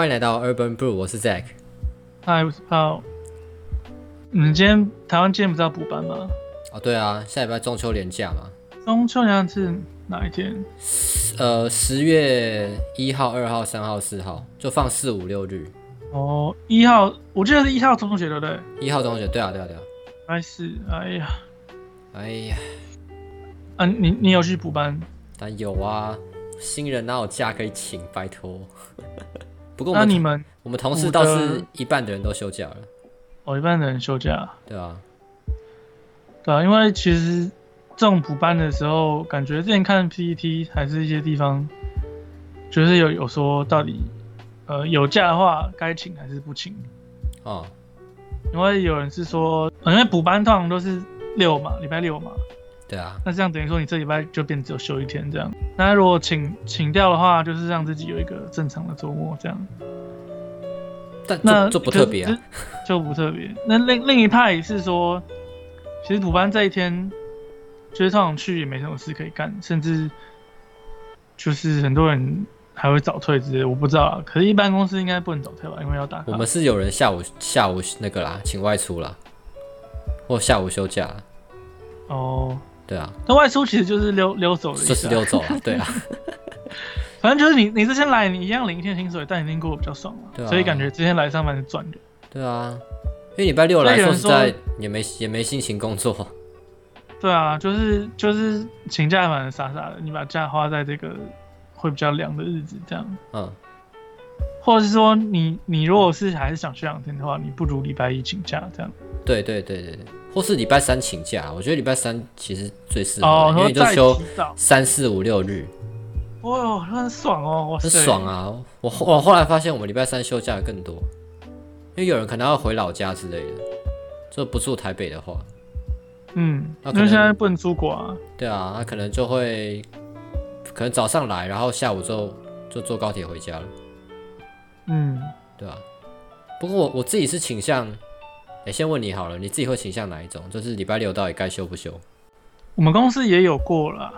欢迎来到 Urban Brew，我是 Zack。嗨，我是 Paul。你今天台湾今天不是要补班吗？哦，对啊，下礼拜中秋连假嘛。中秋连假是哪一天？呃，十月一号、二号、三号、四号，就放四五六日。哦，一号，我记得是一号中秋节对不对？一号中秋节，对啊，对啊，对啊。还是，哎呀，哎呀，嗯、你你有去补班？但有啊，新人哪有假可以请？拜托。不过我们那你们我们同事倒是一半的人都休假了，哦，一半的人休假，对啊。对啊，因为其实这种补班的时候，感觉之前看 PPT 还是一些地方，就是有有说到底，呃，有假的话该请还是不请？哦，因为有人是说，呃因为补班通常都是六嘛，礼拜六嘛，对啊，那这样等于说你这礼拜就变只有休一天这样。那如果请请掉的话，就是让自己有一个正常的周末这样。但那这这不特别啊。就就不特别。那另另一派是说，其实补班这一天，就是通常去也没什么事可以干，甚至就是很多人还会早退之类，我不知道啊。可是，一般公司应该不能早退吧，因为要打卡。我们是有人下午下午那个啦，请外出啦，或下午休假啦，哦，对啊，那外出其实就是溜溜走的意思、啊，就是溜走了，对啊，反正就是你你之前来，你一样领一天薪水，但你一定过得比较爽嘛，对啊。所以感觉之前来上班是赚的。对啊，因为礼拜六来所以有人说实在也没也没心情工作，对啊，就是就是请假反正傻傻的，你把假花在这个会比较凉的日子这样，嗯，或者是说你你如果是还是想休两天的话，你不如礼拜一请假这样。对对对对对，或是礼拜三请假，我觉得礼拜三其实最适合，哦，因为你就休，三四五六日，哇，那很爽哦，很，爽啊！我后我后来发现我们礼拜三休假的更多，因为有人可能要回老家之类的，就不住台北的话，嗯，那可能现在不能出国啊，对啊，他可能就会可能早上来，然后下午就就坐高铁回家了，嗯，对啊。不过我我自己是倾向，哎、先问你好了，你自己会倾向哪一种？就是礼拜六到底该休不休？我们公司也有过了，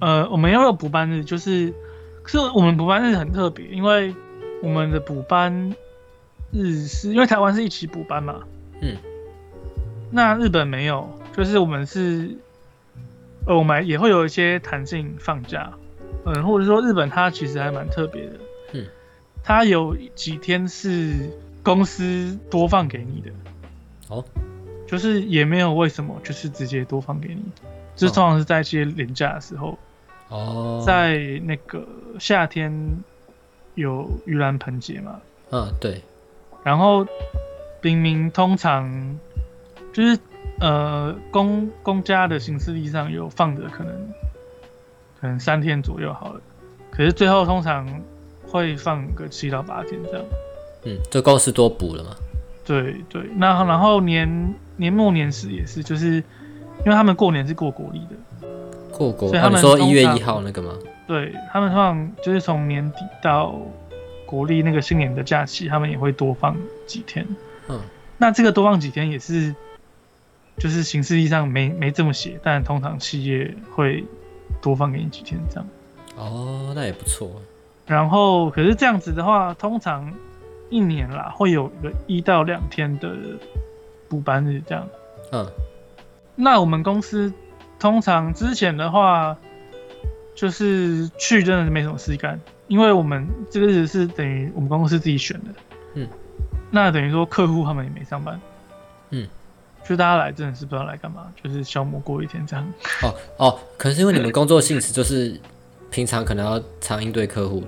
呃，我们也有补班日，就是，可是我们补班日很特别，因为我们的补班日是因为台湾是一起补班嘛，嗯，那日本没有，就是我们是，呃，我们也会有一些弹性放假，嗯，或者说日本它其实还蛮特别的，嗯，它有几天是公司多放给你的，哦，就是也没有为什么，就是直接多放给你，就是通常是在一些廉价的时候，哦，在那个夏天有盂兰盆节嘛，嗯，对，然后平民通常就是呃公公家的行事历上有放着可能可能三天左右好了，可是最后通常会放个七到八天这样。嗯，这公司多补了嘛？对对，那然后年年末年始也是，就是因为他们过年是过国历的，过国，所以他们说一月一号那个吗？对他们通常就是从年底到国历那个新年的假期，他们也会多放几天。嗯，那这个多放几天也是，就是形式历上没没这么写，但通常企业会多放给你几天这样。哦，那也不错。然后可是这样子的话，通常一年啦会有一个一到两天的补班日这样。嗯，那我们公司通常之前的话，就是去真的是没什么事干，因为我们这个日子是等于我们公司自己选的。嗯，那等于说客户他们也没上班。嗯，就大家来真的是不知道来干嘛，就是消磨过一天这样。哦哦，可能是因为你们工作性质就是平常可能要常应对客户的。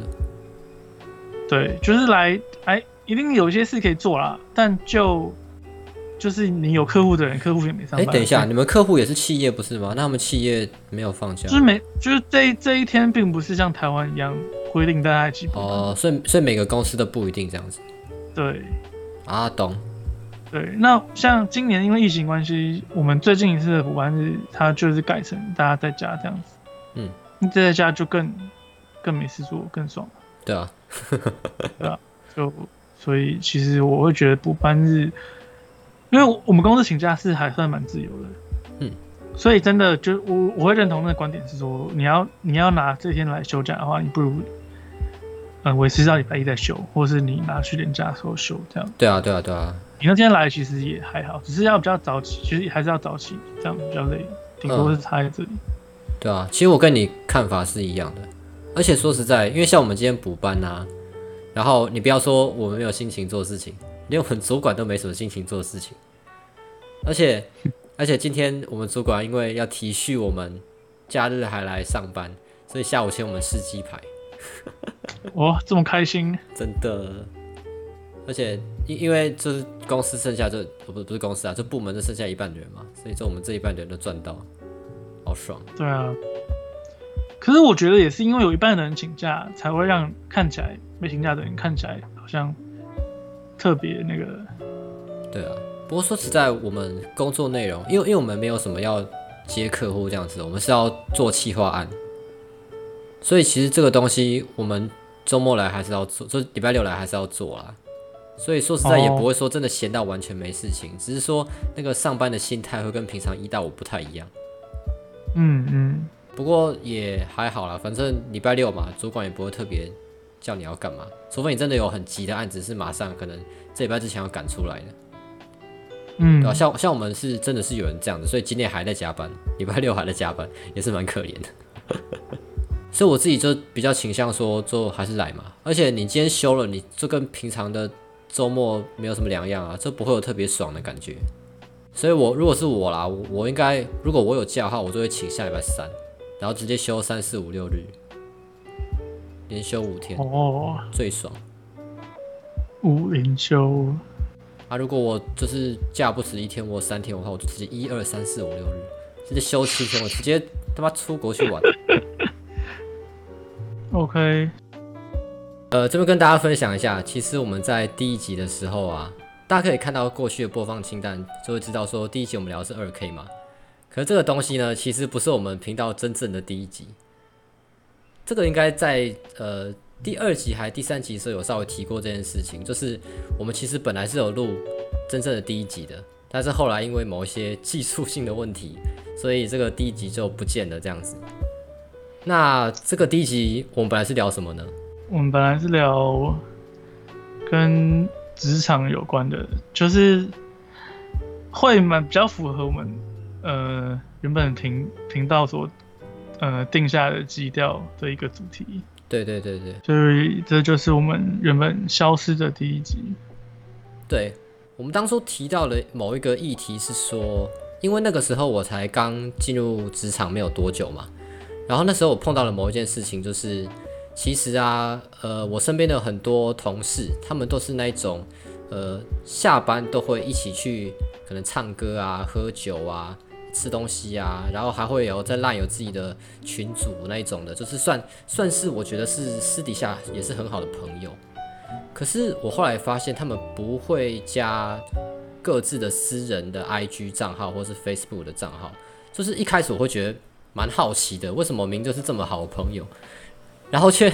对，就是来哎，一定有一些事可以做啦，但就就是你有客户的人，客户也没上哎、班。等一下，你们客户也是企业不是吗？那他们企业没有放假就是每就是这一这一天，并不是像台湾一样规定大家一起补班。哦，所以所以每个公司都不一定这样子对啊，懂。对，那像今年因为疫情关系，我们最近一次的补班日，它就是改成大家在家这样子。嗯，你在家就更更没事做，更爽。对啊，对啊就所以其实我会觉得补班日，因为我们公司请假是还算蛮自由的，嗯，所以真的就我我会认同那个观点是说，你要你要拿这天来休假的话，你不如，嗯维持到礼拜一再休，或是你拿去年假的时候休这样。对啊，对啊，对啊，你那天来其实也还好，只是要比较早起，其实还是要早起，这样比较累，顶多是差在这里。对啊，其实我跟你看法是一样的，而且说实在，因为像我们今天补班啊，然后你不要说我们没有心情做事情，连我们主管都没什么心情做事情，而且 而且今天我们主管因为要体恤我们假日还来上班，所以下午请我们吃鸡排，哇，这么开心！真的，而且因因为就是公司剩下这不不是公司啊，这部门就剩下一半的人嘛，所以说我们这一半的人都赚到，好爽。对啊，可是我觉得也是因为有一半的人请假，才会让看起来没请假的人看起来好像特别那个。对啊，不过说实在，我们工作内容，因为因为我们没有什么要接客户这样子，我们是要做企划案，所以其实这个东西我们周末来还是要做，就礼拜六来还是要做啦。所以说实在也不会说真的闲到完全没事情，只是说那个上班的心态会跟平常一到五不太一样。嗯嗯，不过也还好啦，反正礼拜六嘛，主管也不会特别叫你要干嘛，除非你真的有很急的案子是马上可能这礼拜之前要赶出来的。嗯对吧、像像我们是真的是有人这样的，所以今天还在加班，礼拜六还在加班，也是蛮可怜的。所以我自己就比较倾向说，就还是来嘛。而且你今天休了，你就跟平常的周末没有什么两样啊，就不会有特别爽的感觉。所以我如果是我啦，我我应该如果我有假的话，我就会请下礼拜三，然后直接休三四五六日，连休五天，哦，最爽。五连休，啊，如果我就是假不止一天，我三天的话，我就直接一二三四五六日，直接休七天，我直接他妈出国去玩。OK，呃，这边跟大家分享一下，其实我们在第一集的时候啊，大家可以看到过去的播放清单，就会知道说第一集我们聊的是二 K 嘛。可是这个东西呢，其实不是我们频道真正的第一集，这个应该在呃第二集还第三集的时候有稍微提过这件事情，就是我们其实本来是有录真正的第一集的，但是后来因为某一些技术性的问题，所以这个第一集就不见了这样子。那这个第一集我们本来是聊什么呢？我们本来是聊跟职场有关的，就是会蛮比较符合我们呃原本频频道所呃定下的基调的一个主题，对对对对。所以这就是我们原本消失的第一集。对，我们当初提到的某一个议题是说，因为那个时候我才刚进入职场没有多久嘛，然后那时候我碰到了某一件事情，就是其实啊，呃，我身边的很多同事，他们都是那一种，呃，下班都会一起去可能唱歌啊、喝酒啊、吃东西啊，然后还会有在 LINE 有自己的群组那一种的，就是算算是我觉得是私底下也是很好的朋友。可是我后来发现，他们不会加各自的私人的 IG 账号或是 Facebook 的账号。就是一开始我会觉得蛮好奇的，为什么明明就是这么好的朋友，然后却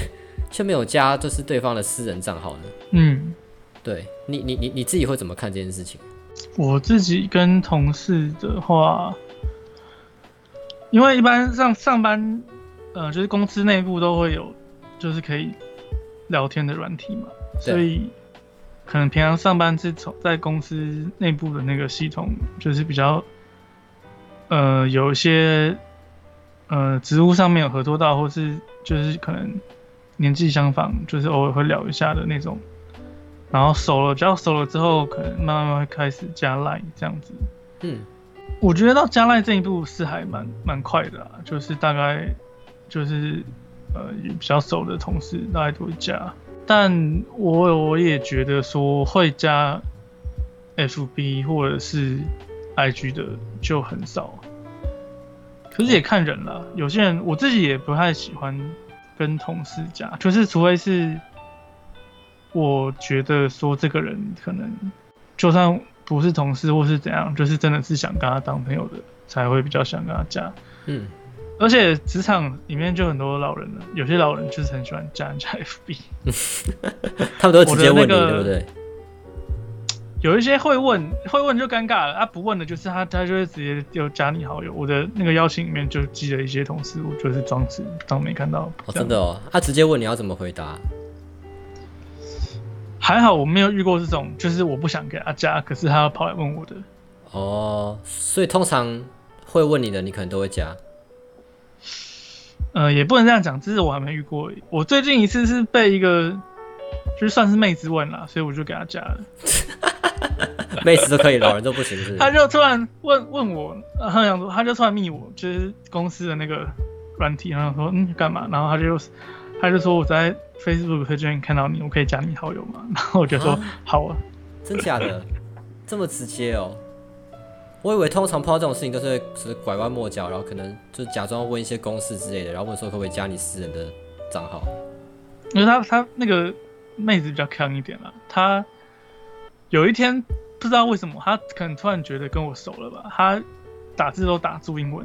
却没有加就是对方的私人账号呢？嗯，对你你你你自己会怎么看这件事情？我自己跟同事的话，因为一般上上班，呃，就是公司内部都会有，就是可以聊天的软体嘛，所以可能平常上班是从在公司内部的那个系统，就是比较，呃，有一些，呃，职务上面有合作到，或是就是可能年纪相仿，就是偶尔会聊一下的那种。然后熟了，比较熟了之后，可能慢慢会开始加 line 这样子。嗯，我觉得到加 line 这一步是还蛮蛮快的啊，就是大概就是呃比较熟的同事大概都会加，但我我也觉得说会加 FB 或者是 IG 的就很少，可是也看人啦，有些人我自己也不太喜欢跟同事加，就是除非是我觉得说这个人可能就算不是同事或是怎样，就是真的是想跟他当朋友的，才会比较想跟他加。嗯，而且职场里面就很多老人了，有些老人就是很喜欢加人家 FB，他们都会直接问你，那个对不对？有一些会问，会问就尴尬了，啊不问的就是他他就会直接就加你好友。我的那个邀请里面就记了一些同事，我就是装死当没看到。哦，真的哦，他直接问你要怎么回答？还好我没有遇过这种，就是我不想给他加，可是他要跑来问我的。哦，所以通常会问你的，你可能都会加。呃，也不能这样讲，只是我还没遇过。我最近一次是被一个，就是算是妹子问了，所以我就给他加了。妹子都可以，老人都不行是不是？他就突然问问我，呃他想说，他就突然密我，就是公司的那个软体，然后说嗯干嘛？然后他就他就说我在 Facebook 推荐看到你，我可以加你好友吗？然后我就说啊好啊。真假的，这么直接哦？我以为通常碰到这种事情都是会只是拐弯抹角，然后可能就假装问一些公事之类的，然后问说可不可以加你私人的账号。因为他他那个妹子比较强一点啦，她有一天不知道为什么，她可能突然觉得跟我熟了吧，她打字都打注英文，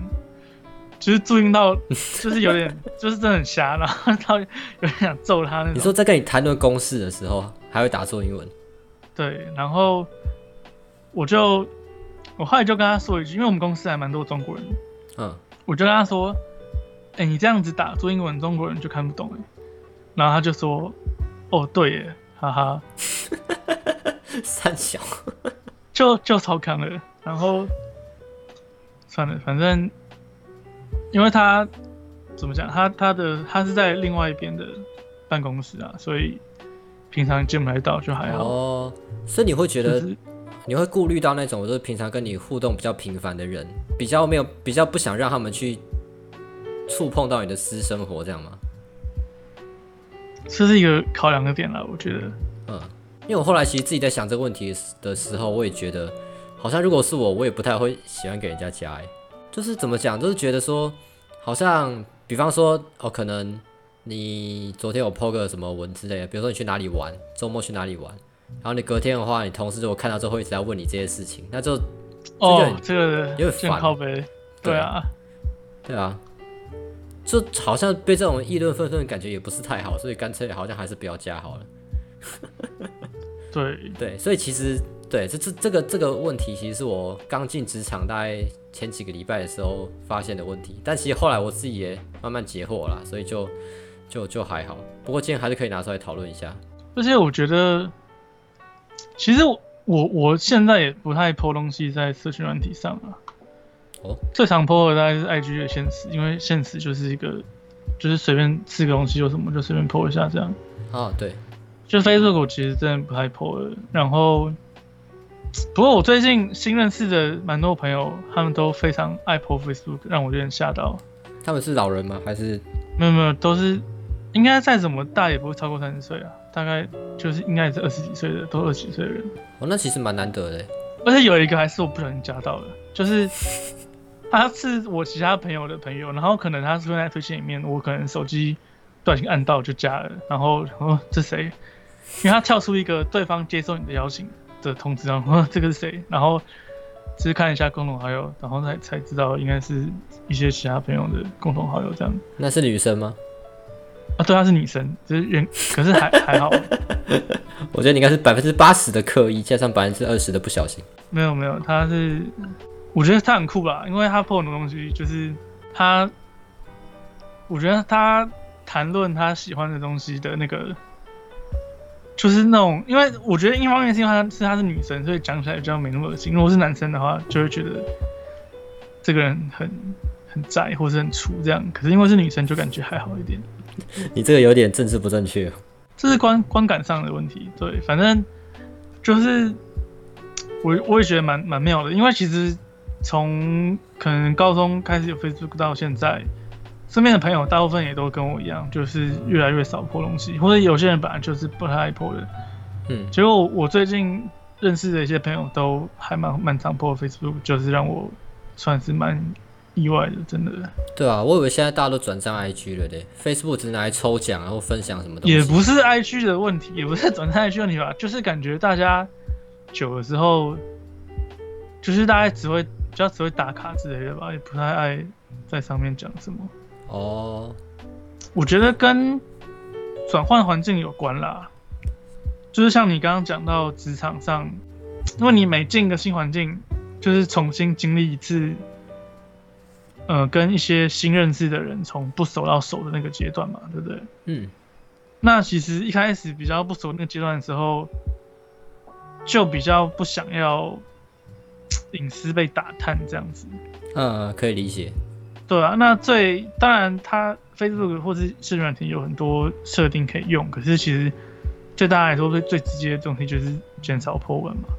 就是注音到就是有点 就是真的很瞎，然后他有点想揍他那种。你说在跟你谈论公事的时候，还会打错英文？对，然后我就我后来就跟他说一句，因为我们公司还蛮多中国人，嗯，我就跟他说，哎、你这样子打错英文，中国人就看不懂哎。然后他就说，哦对耶，哈哈。三小。就就超坑了，然后算了，反正因为他怎么讲，他他的他是在另外一边的办公室啊，所以平常见不来到，就还好。哦，所以你会觉得就是你会顾虑到那种就是平常跟你互动比较频繁的人，比较没有比较不想让他们去触碰到你的私生活，这样吗？这是一个考量的点啦，我觉得。嗯，因为我后来其实自己在想这个问题的时候，我也觉得好像如果是我，我也不太会喜欢给人家加、欸，就是怎么讲，就是觉得说好像比方说哦，可能你昨天有 PO 个什么文之类的，比如说你去哪里玩，周末去哪里玩。然后你隔天的话，你同事如果看到之后会一直在问你这些事情，那就哦，这个有点烦，对啊，对啊，就好像被这种议论纷纷的感觉也不是太好，所以干脆好像还是不要加好了。对，对，所以其实对这这这个这个问题，其实是我刚进职场大概前几个礼拜的时候发现的问题，但其实后来我自己也慢慢解惑了，所以就就就还好。不过今天还是可以拿出来讨论一下。而且我觉得，其实我我我现在也不太 po 东西在社群软体上啊。哦，最常 po 的大概是 IG 的现实，因为现实就是一个，就是随便吃个东西有什么就随便 po 一下这样。啊，对，就 Facebook 我其实真的不太 po 了，然后，不过我最近新认识的蛮多朋友，他们都非常爱 po Facebook，让我有点吓到。他们是老人吗？还是没有没有，都是应该再怎么大也不会超过三十岁啊，大概就是应该也是二十几岁的，都二十几岁的人。哦，那其实蛮难得的欸。而且有一个还是我不小心加到的，就是他是我其他朋友的朋友，然后可能他是会在推荐里面，我可能手机不小心按到就加了，然后然后这谁？因为他跳出一个对方接受你的邀请的通知，然后这个是谁？然后只是看一下共同好友，然后才才知道应该是一些其他朋友的共同好友这样。那是女生吗？啊，对，她是女生，就是原可是还 还好，我觉得你应该是百分之八十的刻意，加上百分之二十的不小心。没有没有，她是，我觉得她很酷吧，因为她破很多东西，就是她，我觉得她谈论她喜欢的东西的那个，就是那种，因为我觉得一方面是因为她是她是女生，所以讲起来比较没那么恶心。如果是男生的话，就会觉得这个人很很宅或是很粗这样，可是因为是女生，就感觉还好一点。你这个有点政治不正确。这是观观感上的问题。对，反正就是我我也觉得蛮蛮妙的，因为其实从可能高中开始有 Facebook 到现在，身边的朋友大部分也都跟我一样，就是越来越少破东西，或者有些人本来就是不太爱破的。嗯，结果我最近认识的一些朋友都还蛮蛮常破 Facebook，就是让我算是蛮意外的，真的。对啊，我以为现在大家都转账 IG 了嘞，Facebook 只是拿来抽奖然后分享什么东西。也不是 IG 的问题，也不是转账 IG 问题吧，就是感觉大家久了之后，就是大家只会比较只会打卡之类的吧，也不太爱在上面讲什么。哦，我觉得跟转换环境有关啦，就是像你刚刚讲到职场上，因为你每进一个新环境，就是重新经历一次，呃，跟一些新认识的人从不熟到熟的那个阶段嘛，对不对？嗯，那其实一开始比较不熟那个阶段的时候，就比较不想要隐私被打探这样子。嗯，可以理解。对啊，那最当然，它 Facebook 或是社群软体有很多设定可以用，可是其实对大家来说最最直接的东西就是减少 po 文嘛。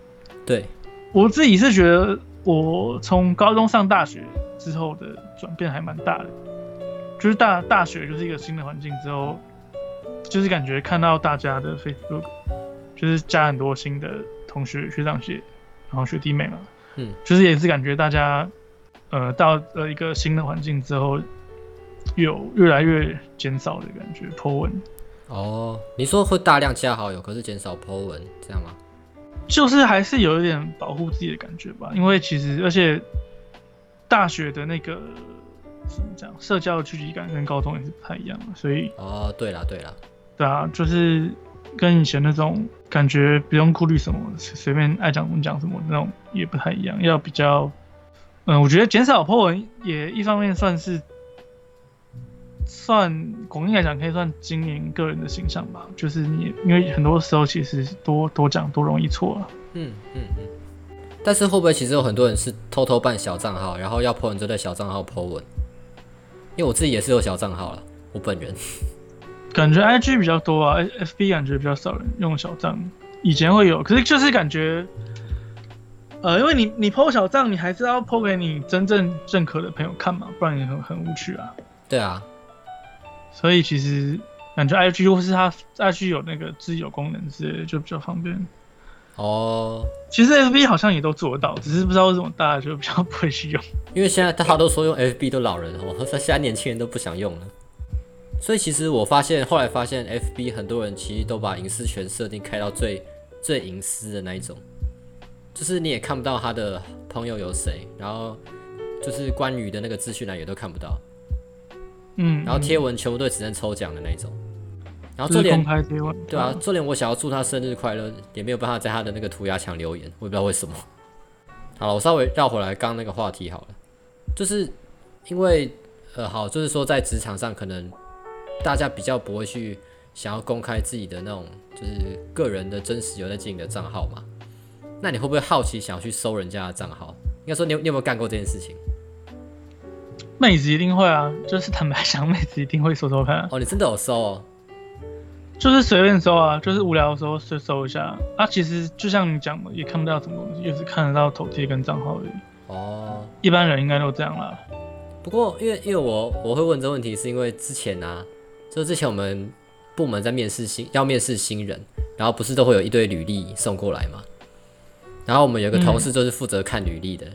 对，我自己是觉得，我从高中上大学之后的转变还蛮大的，就是大大学就是一个新的环境之后，就是感觉看到大家的 Facebook，就是加很多新的同学、学长学，然后学弟妹嘛，嗯，就是也是感觉大家，呃，到了一个新的环境之后，有越来越减少的感觉，po 文。哦，你说会大量加好友，可是减少 po 文，这样吗？就是还是有一点保护自己的感觉吧，因为其实而且大学的那个怎么讲，社交的聚集感跟高中也是不太一样的，所以哦，对了对了，对啊，就是跟以前那种感觉不用顾虑什么，随随便爱讲什么讲什么那种也不太一样，要比较，嗯，我觉得减少 po 文也一方面算是。算广义来讲，可以算经营个人的形象吧。就是你，因为很多时候其实多多讲多容易错啊。嗯嗯嗯。但是会不会其实有很多人是偷偷办小账号，然后要 po 文就在小账号 po 文？因为我自己也是有小账号了，我本人。感觉 IG 比较多啊，FB 感觉比较少人用小账。以前会有，可是就是感觉，呃，因为你你 po 小账，你还是要 po 给你真正认可的朋友看嘛，不然也很很无趣啊。对啊。所以其实感觉 I G 或是它 I G 有那个自由功能之类的，就比较方便。哦，其实 F B 好像也都做得到，只是不知道为什么大家就比较不会去用。因为现在大家都说用 F B 都老人哦，现在年轻人都不想用了。所以其实我发现，后来发现 F B 很多人其实都把隐私权设定开到最最隐私的那一种，就是你也看不到他的朋友有谁，然后就是关于的那个资讯栏也都看不到。嗯，然后贴文全部都只能抽奖的那种，然后就连对啊，就连我想要祝他生日快乐，也没有办法在他的那个涂鸦墙留言，我也不知道为什么。好，我稍微绕回来刚那个话题好了，就是因为呃，好，就是说在职场上可能大家比较不会去想要公开自己的那种就是个人的真实有在经营的账号嘛，那你会不会好奇想要去搜人家的账号？应该说你有你有没有干过这件事情？妹子一定会啊，就是坦白讲，妹子一定会搜搜看。哦，你真的有搜哦？就是随便搜啊，就是无聊的时候搜搜一下。啊，其实就像你讲的，也看不到什么东西，就是看得到头贴跟账号而已。哦，一般人应该都这样啦。不过，因为因为我我会问这问题，是因为之前啊，就之前我们部门在面试新要面试新人，然后不是都会有一堆履历送过来嘛？然后我们有个同事就是负责看履历的。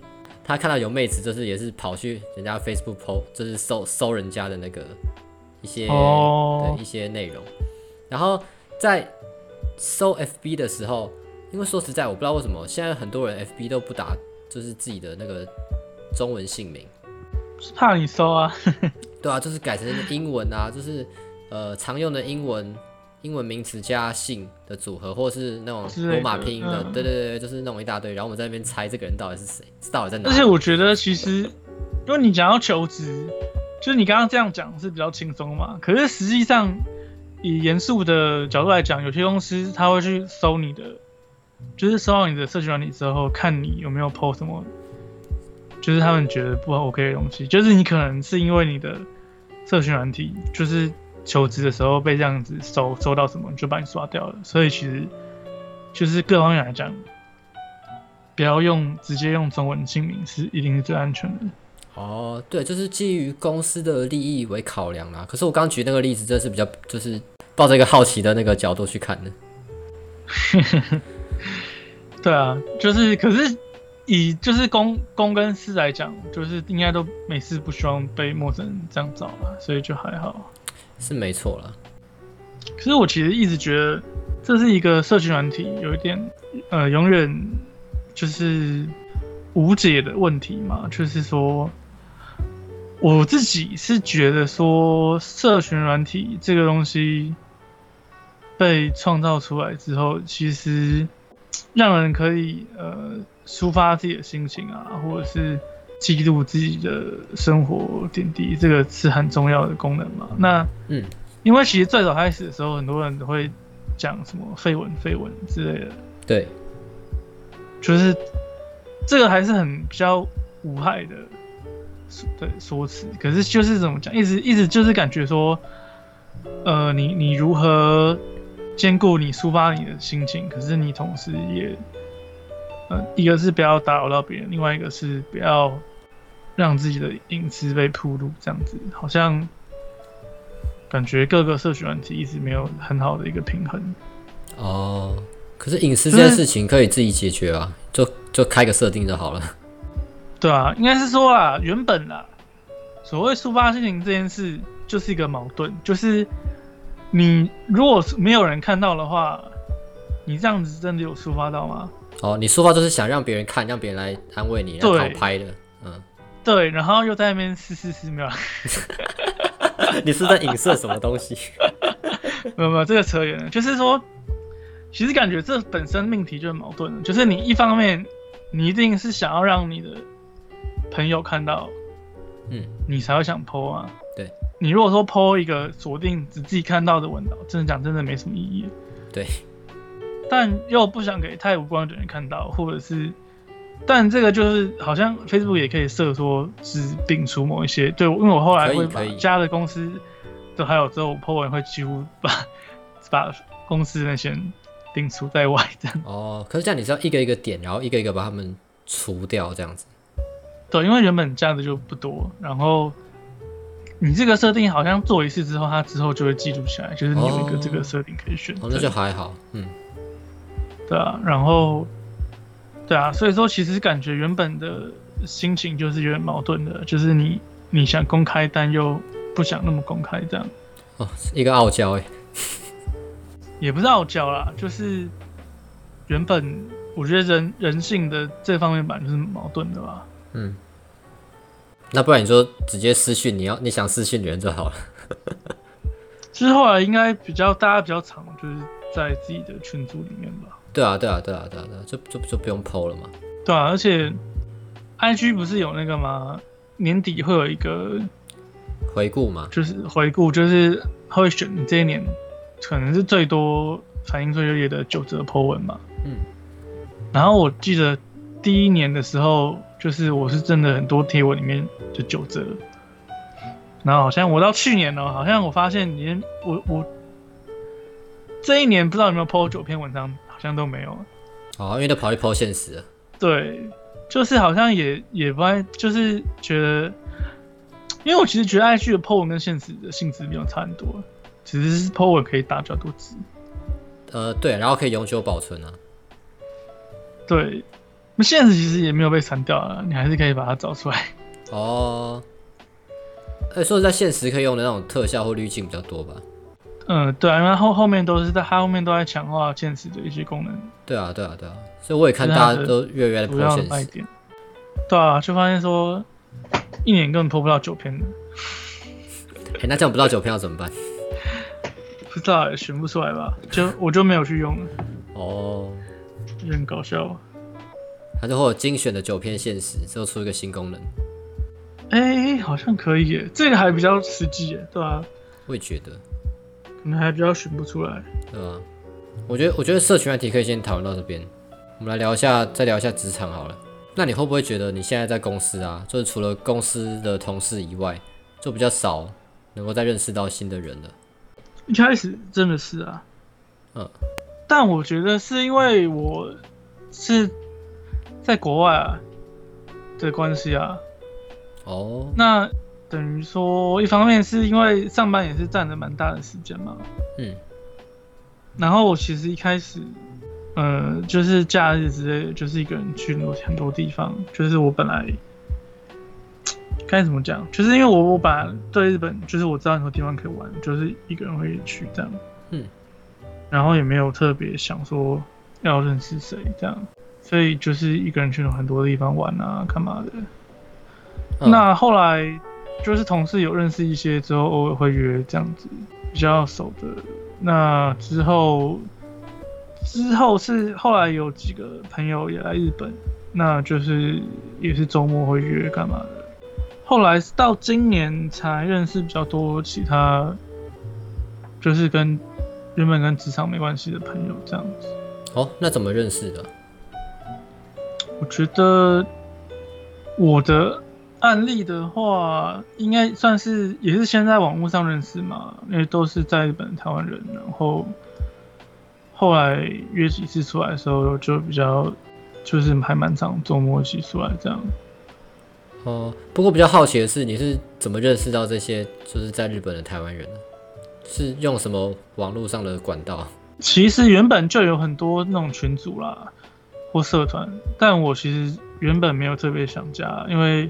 他看到有妹子，就是也是跑去人家 Facebook PO，就是搜搜人家的那个一些对一些内容，然后在搜 FB 的时候，因为说实在，我不知道为什么现在很多人 FB 都不打，就是自己的那个中文姓名，怕你搜啊，对啊，就是改成英文啊，就是呃常用的英文。英文名词加姓的组合，或是那种罗马拼音的，对对对，就是那种一大堆。然后我们在那边猜这个人到底是谁，到底在哪。而且我觉得其实，因为你讲要求职，就是你刚刚这样讲是比较轻松嘛。可是实际上，以严肃的角度来讲，有些公司他会去搜你的，就是搜到你的社群软体之后，看你有没有 post 什么，就是他们觉得不 OK 的东西。就是你可能是因为你的社群软体，就是。求职的时候被这样子收收到什么就把你刷掉了，所以其实就是各方面来讲，不要用直接用中文姓名是一定是最安全的。哦，对，就是基于公司的利益为考量啦。可是我刚举那个例子，真是比较就是抱着一个好奇的那个角度去看的。对啊，就是可是以就是公公跟私来讲，就是应该都每次不希望被陌生人这样找了，所以就还好。是没错了，可是我其实一直觉得这是一个社群软体有一点呃永远就是无解的问题嘛，就是说我自己是觉得说社群软体这个东西被创造出来之后，其实让人可以呃抒发自己的心情啊，或者是记录自己的生活点滴，这个是很重要的功能嘛。那嗯，因为其实最早开始的时候，很多人都会讲什么绯闻、绯闻之类的，对，就是这个还是很比较无害的说对说辞。可是就是怎么讲，一直一直就是感觉说，呃，你你如何兼顾你抒发你的心情，可是你同时也，呃，一个是不要打扰到别人，另外一个是不要让自己的隐私被铺露，这样子好像感觉各个社群软体一直没有很好的一个平衡。哦，可是隐私这件事情可以自己解决啊，就就开个设定就好了。对啊，应该是说啊，原本啊，所谓抒发心情这件事就是一个矛盾，就是你如果是没有人看到的话，你这样子真的有抒发到吗？哦，你抒发就是想让别人看，让别人来安慰你，来对讨拍的。嗯，对，然后又在那边嘶嘶嘶，没有，你是在影射什么东西？没有没有，这个扯远了，就是说，其实感觉这本身命题就很矛盾的，就是你一方面你一定是想要让你的朋友看到，嗯，你才会想 PO 啊。对，你如果说 PO 一个锁定只自己看到的文档，真的讲真的没什么意义。对，但又不想给太无关的人看到，或者是，但这个就是好像 Facebook 也可以设说是摒除某一些，对，因为我后来会把加的公司都还有之后，我 PO 文会几乎把 把公司那些人摒除在外，这样。哦，可是这样你是要一个一个点，然后一个一个把他们除掉，这样子。对，因为原本加的就不多，然后你这个设定好像做一次之后，它之后就会记录下来，就是你有一个这个设定可以选择。哦，那就还好。嗯，对啊，然后，对啊，所以说其实感觉原本的心情就是有点矛盾的，就是你你想公开，但又不想那么公开，这样哦，一个傲娇哎。也不是傲娇啦，就是原本我觉得人人性的这方面本来就是矛盾的吧。嗯，那不然你说直接私讯，你要你想私讯女人就好了。其 实后来应该比较大家比较常就是在自己的群组里面吧。对啊，对啊，对啊，对啊，对啊，就就就不用 PO 了嘛。对啊，而且 IG 不是有那个吗？年底会有一个回顾嘛，就是回顾，就是他会选你这一年可能是最多反应最热烈的九则 po 文嘛。嗯。然后我记得第一年的时候，就是我是真的很多贴文里面就九折，然后好像我到去年呢，好像我发现连我我这一年不知道有没有 po 九篇文章，好像都没有。哦，因为都跑去 PO 现实了。对，就是好像也也不爱，就是觉得，因为我其实觉得 IG 的 po 文跟现实的性质没有差很多，只是 po 文可以打比较多字。呃，对，然后可以永久保存啊。对，那现实其实也没有被删掉啊，你还是可以把它找出来。哦，哎，说实在，现实可以用的那种特效或滤镜比较多吧？嗯，对啊，因为后后面都是在它后面都在强化现实的一些功能，对啊，对啊，对啊，所以我也看大家都越来越来主要 PO 现实。的卖点。对啊，就发现说一年根本 po 不到九篇的，哎、那这样不到九篇要怎么办？不知道也选不出来吧？就我就没有去用，哦，有点搞笑。它就会有精选的九篇现实，之后出一个新功能。哎、好像可以耶，这个还比较实际耶，对啊，我也觉得，可能还比较选不出来。对吧？我觉得，我觉得社群问题可以先讨论到这边。我们来聊一下，再聊一下职场好了。那你会不会觉得你现在在公司啊，就是除了公司的同事以外，就比较少能够再认识到新的人了？一开始真的是啊，嗯，但我觉得是因为我是在国外啊的关系啊，哦，那等于说一方面是因为上班也是占了蛮大的时间嘛，嗯，然后我其实一开始，呃，就是假日之类的，就是一个人去很多很多地方。就是我本来该怎么讲，就是因为我我本来对日本，就是我知道很多地方可以玩，就是一个人会去这样。嗯，然后也没有特别想说要认识谁这样，所以就是一个人去了很多地方玩啊，干嘛的。嗯那后来就是同事有认识一些之后，偶尔会约这样子比较熟的。那之后之后是后来有几个朋友也来日本，那就是也是周末会约干嘛的。后来是到今年才认识比较多其他就是跟原本跟职场没关系的朋友这样子。哦，那怎么认识的？我觉得我的案例的话，应该算是也是先在网络上认识嘛，因为都是在日本的台湾人，然后后来约几次出来的时候，就比较就是还蛮常周末一起出来这样。哦，不过比较好奇的是，你是怎么认识到这些就是在日本的台湾人呢？是用什么网络上的管道？其实原本就有很多那种群组啦或社团，但我其实原本没有特别想加，因为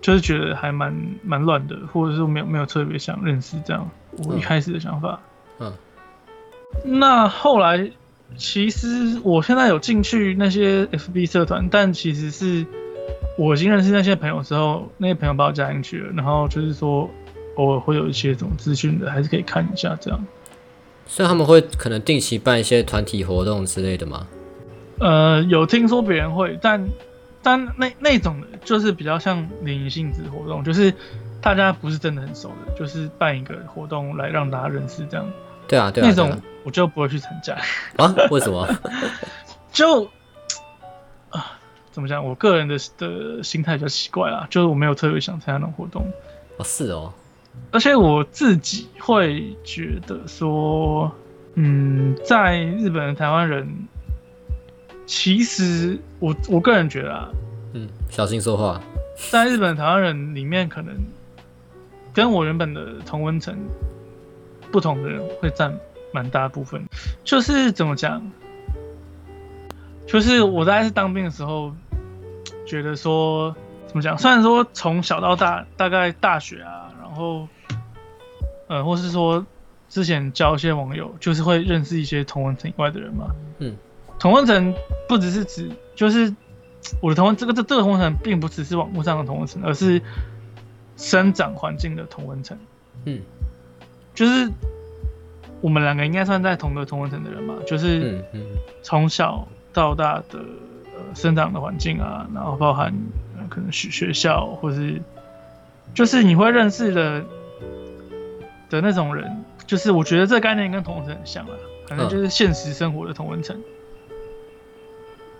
就是觉得还蛮蛮乱的，或者是没有没有特别想认识这样。我一开始的想法，嗯，那后来其实我现在有进去那些 FB 社团，但其实是我已经认识那些朋友之后，那些朋友把我加进去了，然后就是说偶尔会有一些这种资讯的，还是可以看一下这样。所以他们会可能定期办一些团体活动之类的吗？呃，有听说别人会，但但那那种就是比较像联谊性质活动，就是大家不是真的很熟的，就是办一个活动来让大家认识这样。对啊，对啊，那种我就不会去参加 啊？为什么？就啊，怎么讲？我个人的的心态比较奇怪啦，就是我没有特别想参加那种活动。哦，是哦。而且我自己会觉得说，嗯，在日本的台湾人，其实我我个人觉得啊，嗯，小心说话，在日本台湾人里面，可能跟我原本的同温层不同的人会占蛮大部分。就是怎么讲，就是我在是当兵的时候，觉得说怎么讲，虽然说从小到大，大概大学啊。然后，呃，或是说之前交一些网友，就是会认识一些同温层以外的人嘛。嗯，同温层不只是指，就是我的同温这个这这个同温层，并不只是网络上的同温层，而是生长环境的同温层。嗯，就是我们两个应该算在同个同温层的人嘛，就是从小到大的呃生长的环境啊，然后包含可能学学校或是。就是你会认识的的那种人，就是我觉得这个概念跟同温层很像啊，可能就是现实生活的同温层。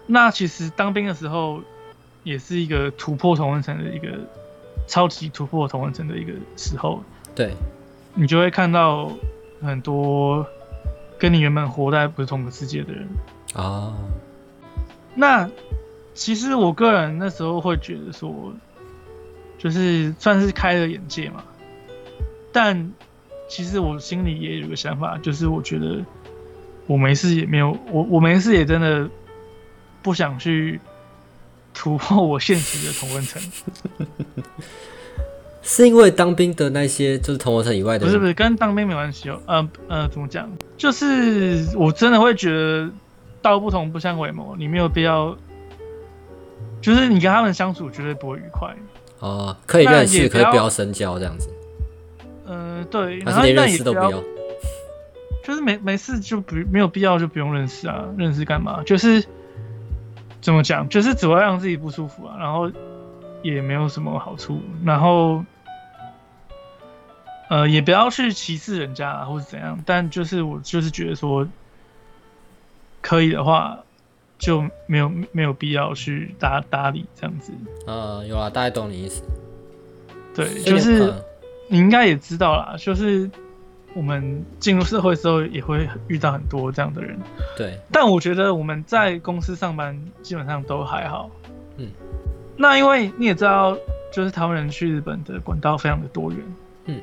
那其实当兵的时候，也是一个突破同温层的一个超级突破同温层的一个时候。对，你就会看到很多跟你原本活在不是同个世界的人啊。那其实我个人那时候会觉得说。就是算是开了眼界嘛，但其实我心里也有个想法，就是我觉得我没事也没有我我没事也真的不想去突破我现实的同温层，是因为当兵的那些就是同温层以外的，不是不是跟当兵没关系哦，呃呃怎么讲？就是我真的会觉得道不同不相为谋，你没有必要，就是你跟他们相处绝对不会愉快。哦，可以认识，可以不要深交这样子。嗯，对，还是连认识都不要。就是没没事就不没有必要就不用认识啊，认识干嘛？就是怎么讲，就是只会让自己不舒服啊，然后也没有什么好处，然后呃也不要去歧视人家或者怎样，但就是我就是觉得说可以的话。就没有没有必要去搭搭理这样子。呃，有啊，大概懂你意思。对，就是你应该也知道啦，就是我们进入社会之后也会遇到很多这样的人。对。但我觉得我们在公司上班基本上都还好。嗯。那因为你也知道，就是台湾人去日本的管道非常的多元。嗯。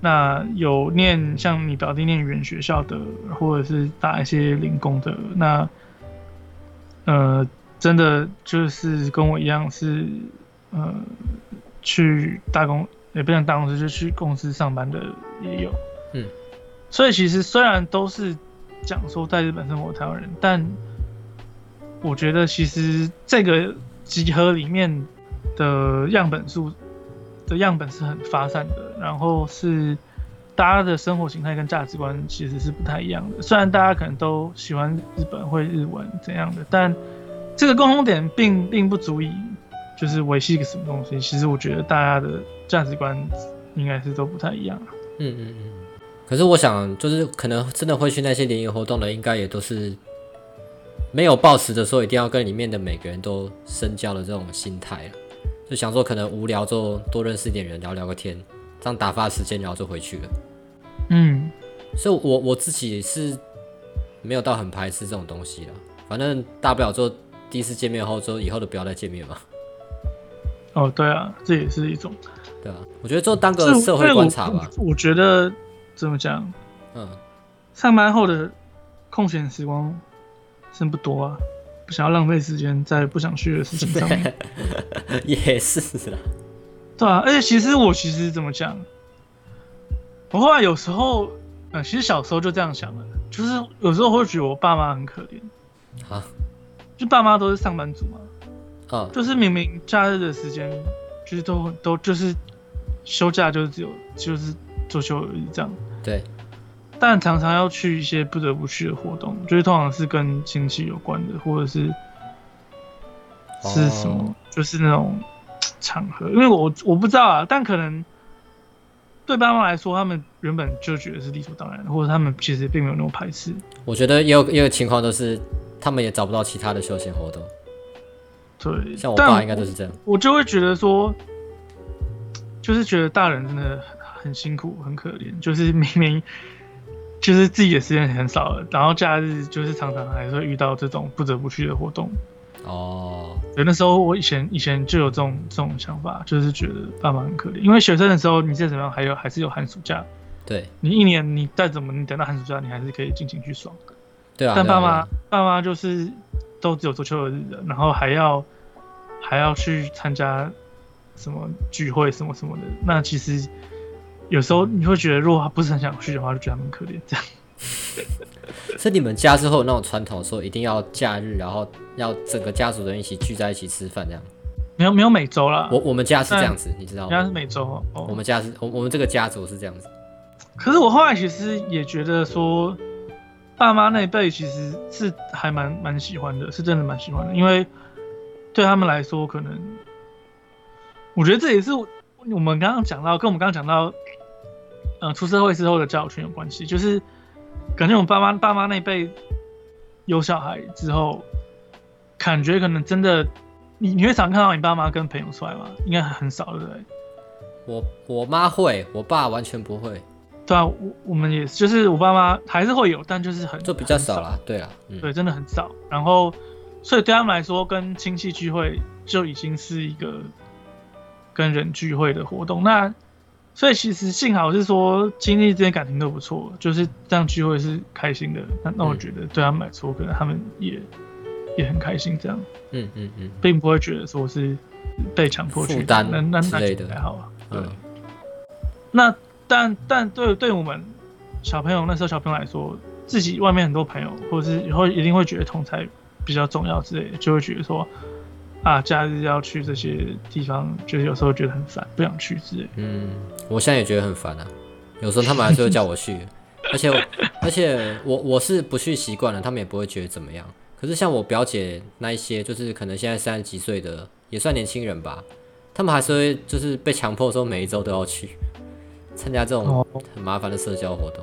那有念像你表弟念语言学校的，或者是打一些零工的，那。呃，真的就是跟我一样是，呃，去大公也不像大公司，就去公司上班的也有，嗯，所以其实虽然都是讲说在日本生活台湾人，但我觉得其实这个集合里面的样本数的样本是很发散的，然后是。大家的生活形态跟价值观其实是不太一样的。虽然大家可能都喜欢日本、会日文怎样的，但这个共同点并并不足以就是维系一个什么东西。其实我觉得大家的价值观应该是都不太一样。嗯嗯嗯。可是我想，就是可能真的会去那些联谊活动的，应该也都是没有抱持着说一定要跟里面的每个人都深交的这种心态了，就想说可能无聊就多认识一点人，聊聊个天，这样打发时间，然后就回去了。嗯，所以我我自己是没有到很排斥这种东西了，反正大不了就第一次见面后，就以后都不要再见面嘛。哦，对啊，这也是一种，对啊，我觉得就当个社会观察吧。我我觉得怎么讲，嗯，上班后的空闲时光真不多啊，不想要浪费时间在不想去的事情上面。也是啦，对啊，而且其实我其实怎么讲，我后来有时候，呃，其实小时候就这样想了，就是有时候会觉得我爸妈很可怜，啊，就爸妈都是上班族嘛，啊，就是明明假日的时间，就是都都就是休假就是只有就是周休而已这样，对，但常常要去一些不得不去的活动，就是通常是跟亲戚有关的，或者是是什么，哦。就是那种场合，因为我我不知道啊，但可能对爸妈来说，他们原本就觉得是理所当然的，或者他们其实并没有那么排斥。我觉得也有也有情况都是他们也找不到其他的休闲活动，对，像我但爸应该都是这样。我就会觉得说，就是觉得大人真的很辛苦、很可怜，就是明明 就是自己的时间很少了，然后假日就是常常还是会遇到这种不得不去的活动。哦，对，那时候我以前以前就有这种这种想法，就是觉得爸妈很可怜，因为学生的时候你再怎么样还有还是有寒暑假，对。你一年你再怎么你等到寒暑假你还是可以尽情去爽。对啊，但爸妈啊啊。爸妈就是都只有周休二日的，然后还要还要去参加什么聚会什么什么的，那其实有时候你会觉得，如果他不是很想去的话，就觉得他们可怜这样。所以你们家之后有那种传统，说一定要假日，然后要整个家族人一起聚在一起吃饭这样。没有没有每周了，我我们家是这样子，你知道吗？人家是每周哦。我们家是，我我们这个家族是这样子。可是我后来其实也觉得说，爸妈那一辈其实是还蛮蛮喜欢的，是真的蛮喜欢的，因为对他们来说，可能我觉得这也是我们刚刚讲到，跟我们刚刚讲到，呃，出社会之后的交友圈有关系，就是感觉我爸妈爸妈那一辈有小孩之后，感觉可能真的，你你会常看到你爸妈跟朋友出来吗？应该很少，对不对？我我妈会，我爸完全不会，对啊，我我们也是，就是我爸妈还是会有，但就是很就比较少啦。对啊，嗯，对，真的很少。然后，所以对他们来说，跟亲戚聚会就已经是一个跟人聚会的活动。那所以其实幸好是说经历这些感情都不错，就是这样聚会是开心的。那那我嗯觉得对他们来说，可能他们也也很开心，这样嗯嗯嗯并不会觉得说是被强迫去负担那那那之类的还好啊。对。嗯，那但但对对我们小朋友那时候小朋友来说，自己外面很多朋友，或者是以后一定会觉得同才比较重要之类的，就会觉得说啊，假日要去这些地方，就是有时候觉得很烦，不想去之类的。嗯，我现在也觉得很烦啊。有时候他们还是会叫我去，而 且而且我我是不去习惯了，他们也不会觉得怎么样。可是像我表姐那一些，就是可能现在三十几岁的，也算年轻人吧，他们还是会就是被强迫说每一周都要去 参加这种哦，很麻烦的社交活动。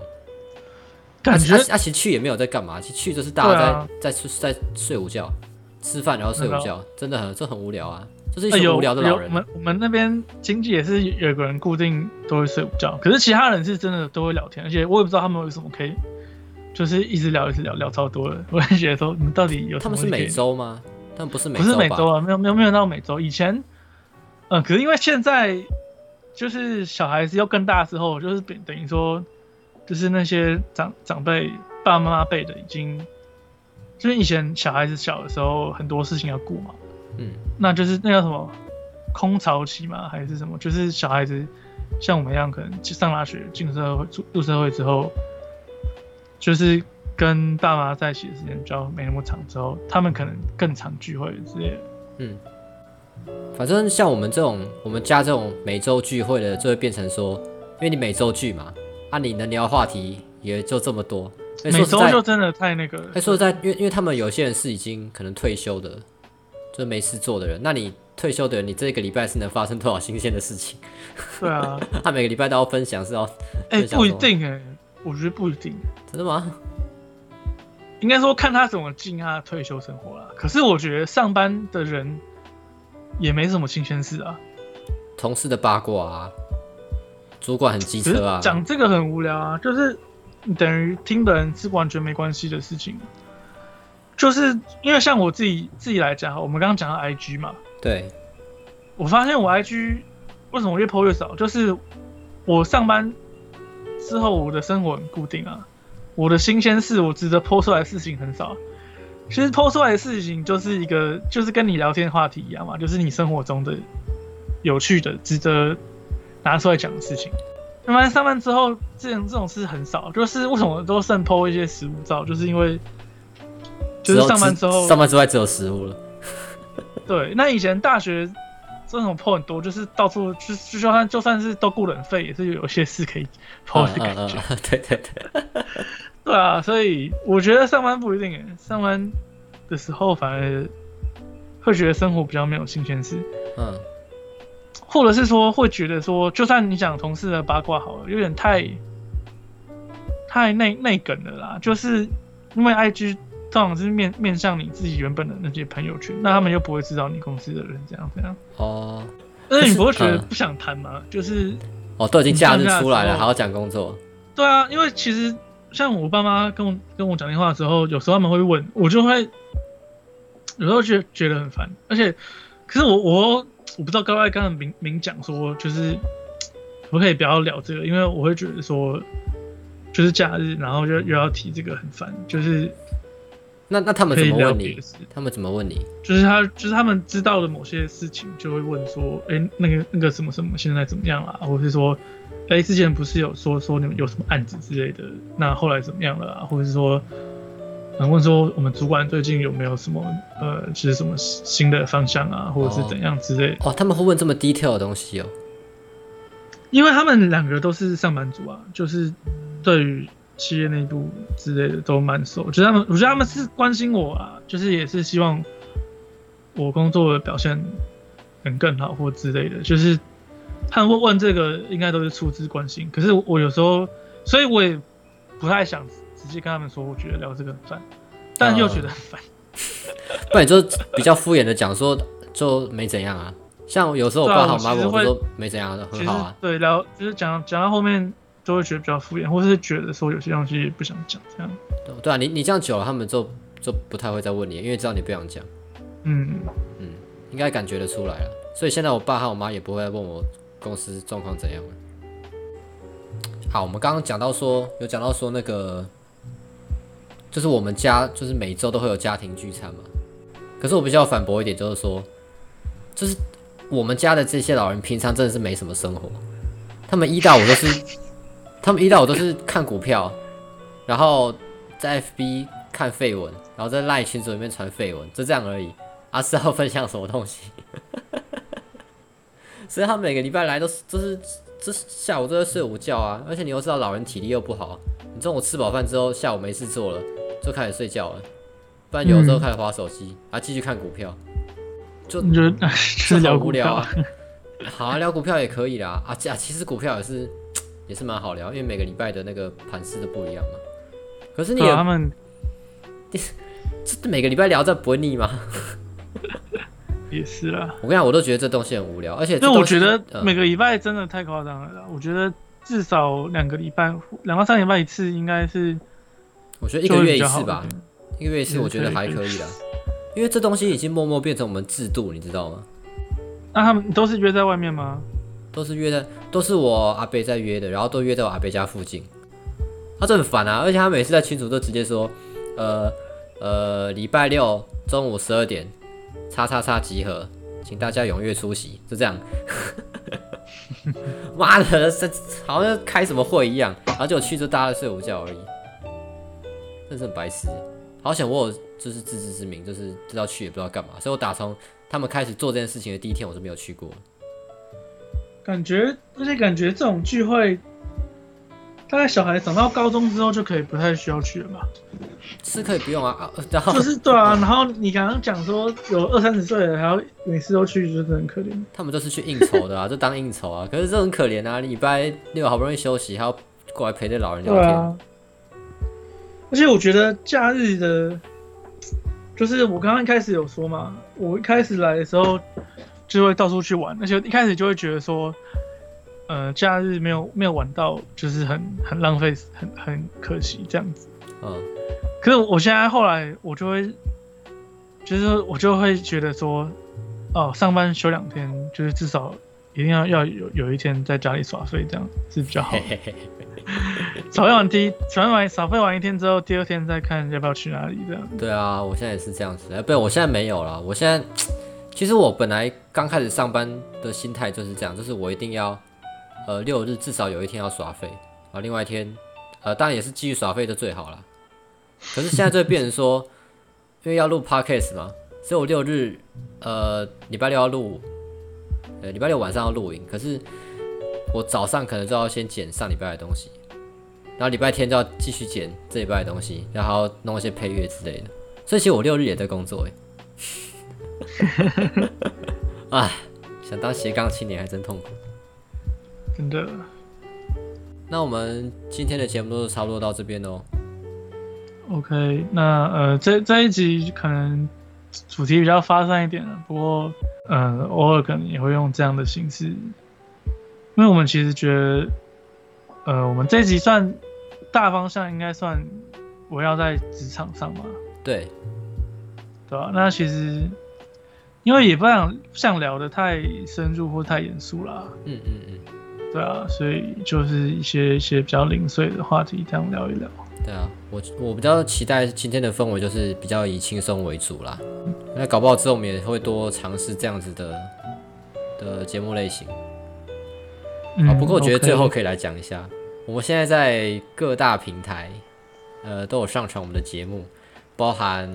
感觉啊啊其实去也没有在干嘛，其实去就是大家在、啊在睡在睡午觉、吃饭然后睡午觉，真的很这很无聊啊，就是有群无聊的有老人啊、我们我们那边经济也是有个人固定都会睡午觉，可是其他人是真的都会聊天，而且我也不知道他们为什么可以。就是一直聊，一直聊，聊超多的。我也觉得说，你们到底有什他们是每周吗？他们不是每不是？每周啊，没有没有没有到每周。以前，呃，可是因为现在就是小孩子要更大之后，就是等等于说，就是那些长长辈爸爸妈妈辈的已经，就是以前小孩子小的时候很多事情要顾嘛，嗯，那就是那叫什么空巢期嘛，还是什么？就是小孩子像我们一样，可能去上大学、进社会、入入社会之后，就是跟爸妈在一起的时间比较没那么长之后，他们可能更常聚会之类的。嗯，反正像我们这种，我们家这种每周聚会的，就会变成说，因为你每周聚嘛，啊，你能聊的话题也就这么多。每周就真的太那个了。哎，说实在，因为因为他们有些人是已经可能退休的，就没事做的人，那你退休的人，你这个礼拜是能发生多少新鲜的事情？对啊，他每个礼拜都要分享，是要哎、不一定哎、我觉得不一定，真的吗？应该说看他怎么进他的退休生活啦。可是我觉得上班的人也没什么新鲜事啊。同事的八卦啊，主管很机车啊，讲这个很无聊啊，就是你等于听的人是完全没关系的事情。就是因为像我自己自己来讲，我们刚刚讲到 IG 嘛，对，我发现我 IG 为什么越 po 越少，就是我上班之后我的生活很固定啊，我的新鲜事我值得 po 出来的事情很少。其实 po 出来的事情就是一个，就是跟你聊天话题一样嘛，就是你生活中的有趣的、值得拿出来讲的事情。那么上班之后，这种这种事很少，就是为什么都剩 po 一些食物照，就是因为就是上班之后上班之外只有食物了。对，那以前大学这种 PO 很多，就是到处就就算就算是都雇人费，也是有一些事可以 PO 的感觉。嗯嗯嗯，对对对，对啊，所以我觉得上班不一定诶，上班的时候反而会觉得生活比较没有新鲜事，嗯，或者是说会觉得说，就算你讲同事的八卦好了，有点太太内内梗了啦，就是因为 IG 通常是面面向你自己原本的那些朋友圈，那他们又不会知道你公司的人这样这样。哦但是你不会觉得不想谈吗？就是哦，都已经假日出来了，还要讲工作。对啊，因为其实像我爸妈跟我跟我讲电话的时候，有时候他们会问，我就会有时候觉觉得很烦，而且可是我我我不知道该不该跟他们明明讲说，就是可不可以不要聊这个，因为我会觉得说就是假日，然后就又要提这个很烦，就是那那他们怎么问你。他们怎么问你？就是他，就是他们知道的某些事情，就会问说，哎、那个那个什么什么现在怎么样啦？或者是说，哎、之前不是有说说你们有什么案子之类的，那后来怎么样了啊？或者是说，嗯，问说我们主管最近有没有什么呃，就是什么新的方向啊，或者是怎样之类的？哦，他们会问这么 detail 的东西哦。因为他们两个都是上班族啊，就是对于企业内部之类的都蛮熟。我觉得他们，我觉得他们是关心我啊，就是也是希望我工作的表现能更好或之类的。就是他们会问这个，应该都是出自关心。可是我有时候，所以我也不太想直接跟他们说，我觉得聊这个很烦，但又觉得很烦。不然你就比较敷衍的讲说就没怎样啊。像有时候我爸好妈我我其实会说没怎样，的很好啊。对聊，就是讲讲到后面就会觉得比较敷衍，或是觉得说有些东西不想讲这样。对对啊，你你这样久了，他们就就不太会再问你，因为知道你不想讲，嗯嗯。应该感觉得出来了。所以现在我爸和我妈也不会再问我公司状况怎样了。好，我们刚刚讲到说，有讲到说那个，就是我们家就是每周都会有家庭聚餐嘛。可是我比较反驳一点，就是说，就是我们家的这些老人平常真的是没什么生活，他们一到五都是，他们一到五都是看股票，然后在 FB 看绯闻，然后在赖群组里面传绯闻，就这样而已。啊，是要分享什么东西？所以他每个礼拜来都是，就是，就是下午都在睡午觉啊。而且你又知道老人体力又不好，你中午吃饱饭之后，下午没事做了，就开始睡觉了，不然有时候开始划手机，啊，继续看股票，就你就是 聊股票好无聊啊。好啊，聊股票也可以啦。啊，啊，其实股票也是也是蛮好聊，因为每个礼拜的那个盘势都不一样嘛。可是你也对啊他们 这每个礼拜聊，这不会腻吗？也是啦。我跟你讲，我都觉得这东西很无聊，而且这因为我觉得呃每个礼拜真的太夸张了啦。我觉得至少两个礼拜，两到三个礼拜一次，应该是我觉得一个月一次吧，一个月一次我觉得还可以啦，因为这东西已经默默变成我们制度，你知道吗？那他们都是约在外面吗？都是约在，都是我阿北在约的，然后都约在我阿北家附近。他这很烦啊，而且他每次在群组都直接说，呃呃，礼拜六中午十二点，叉叉叉集合，请大家踊跃出席，就这样。妈的，这好像开什么会一样，然后就去就大家在睡午觉而已，真是很白痴。好想我有就是自知之明，就是知道去也不知道干嘛，所以我打从他们开始做这件事情的第一天，我就没有去过。感觉，而且感觉这种聚会，大概小孩长到高中之后就可以不太需要去了吧？是可以不用啊，啊然后就是对啊，然后你刚刚讲说有二三十岁的还要每次都去，就是很可怜。他们都是去应酬的啊，就当应酬啊。可是这很可怜啊，礼拜六好不容易休息，还要过来陪着老人聊天。而且我觉得假日的，就是我刚刚一开始有说嘛，我一开始来的时候就会到处去玩，而且一开始就会觉得说，呃，假日没有没有玩到，就是很很浪费，很很可惜这样子。嗯，可是我现在后来我就会，就是我就会觉得说，哦，上班休两天，就是至少一定要要有有一天在家里耍废，这样是比较好的。嘿嘿嘿。耍废完第一，耍废完耍废完一天之后，第二天再看要不要去哪里这样。对啊，我现在也是这样子。哎，不，我现在没有了。我现在其实我本来刚开始上班的心态就是这样，就是我一定要呃六日至少有一天要耍废啊，另外一天呃当然也是继续耍费就最好了。可是现在就变成说，因为要录 podcast 嘛，所以我六日呃礼拜六要录，呃礼拜六晚上要录影，可是我早上可能就要先剪上礼拜的东西。然后礼拜天就要继续剪这礼拜的东西，然后弄一些配乐之类的。所以其实我六日也在工作哎。哎，想当斜杠青年还真痛苦。真的。那我们今天的节目都是差不多到这边哦。OK，那呃这这一集可能主题比较发散一点了，不过呃偶尔可能也会用这样的形式，因为我们其实觉得呃我们这一集算。大方向应该算围绕在职场上嘛？对，对吧？那其实因为也不想不想聊的太深入或太严肃啦。嗯嗯嗯，对啊，所以就是一些一些比较零碎的话题，这样聊一聊。对啊，我我比较期待今天的氛围就是比较以轻松为主啦。那搞不好之后我们也会多尝试这样子的的节目类型。啊，不过我觉得最后可以来讲一下。我们现在在各大平台，呃，都有上传我们的节目，包含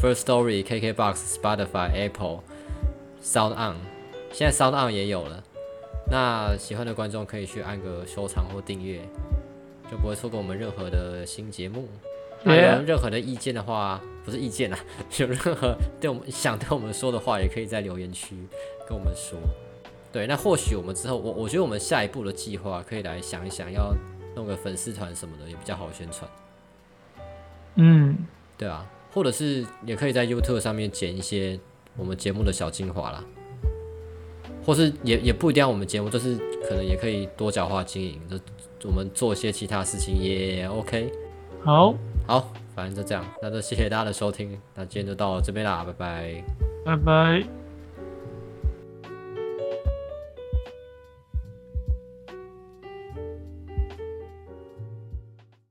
First Story、KKBox、Spotify、Apple、Sound On，现在 Sound On 也有了。那喜欢的观众可以去按个收藏或订阅，就不会错过我们任何的新节目。有任何的意见的话，不是意见啊，有任何对我们想对我们说的话，也可以在留言区跟我们说。对，那或许我们之后，我我觉得我们下一步的计划可以来想一想，要弄个粉丝团什么的，也比较好宣传。嗯，对啊，或者是也可以在 YouTube 上面剪一些我们节目的小精华啦，或是也也不一定要我们节目，就是可能也可以多角化经营，就我们做一些其他事情也 OK。好，好，反正就这样，那就谢谢大家的收听，那今天就到这边啦，拜拜，拜拜。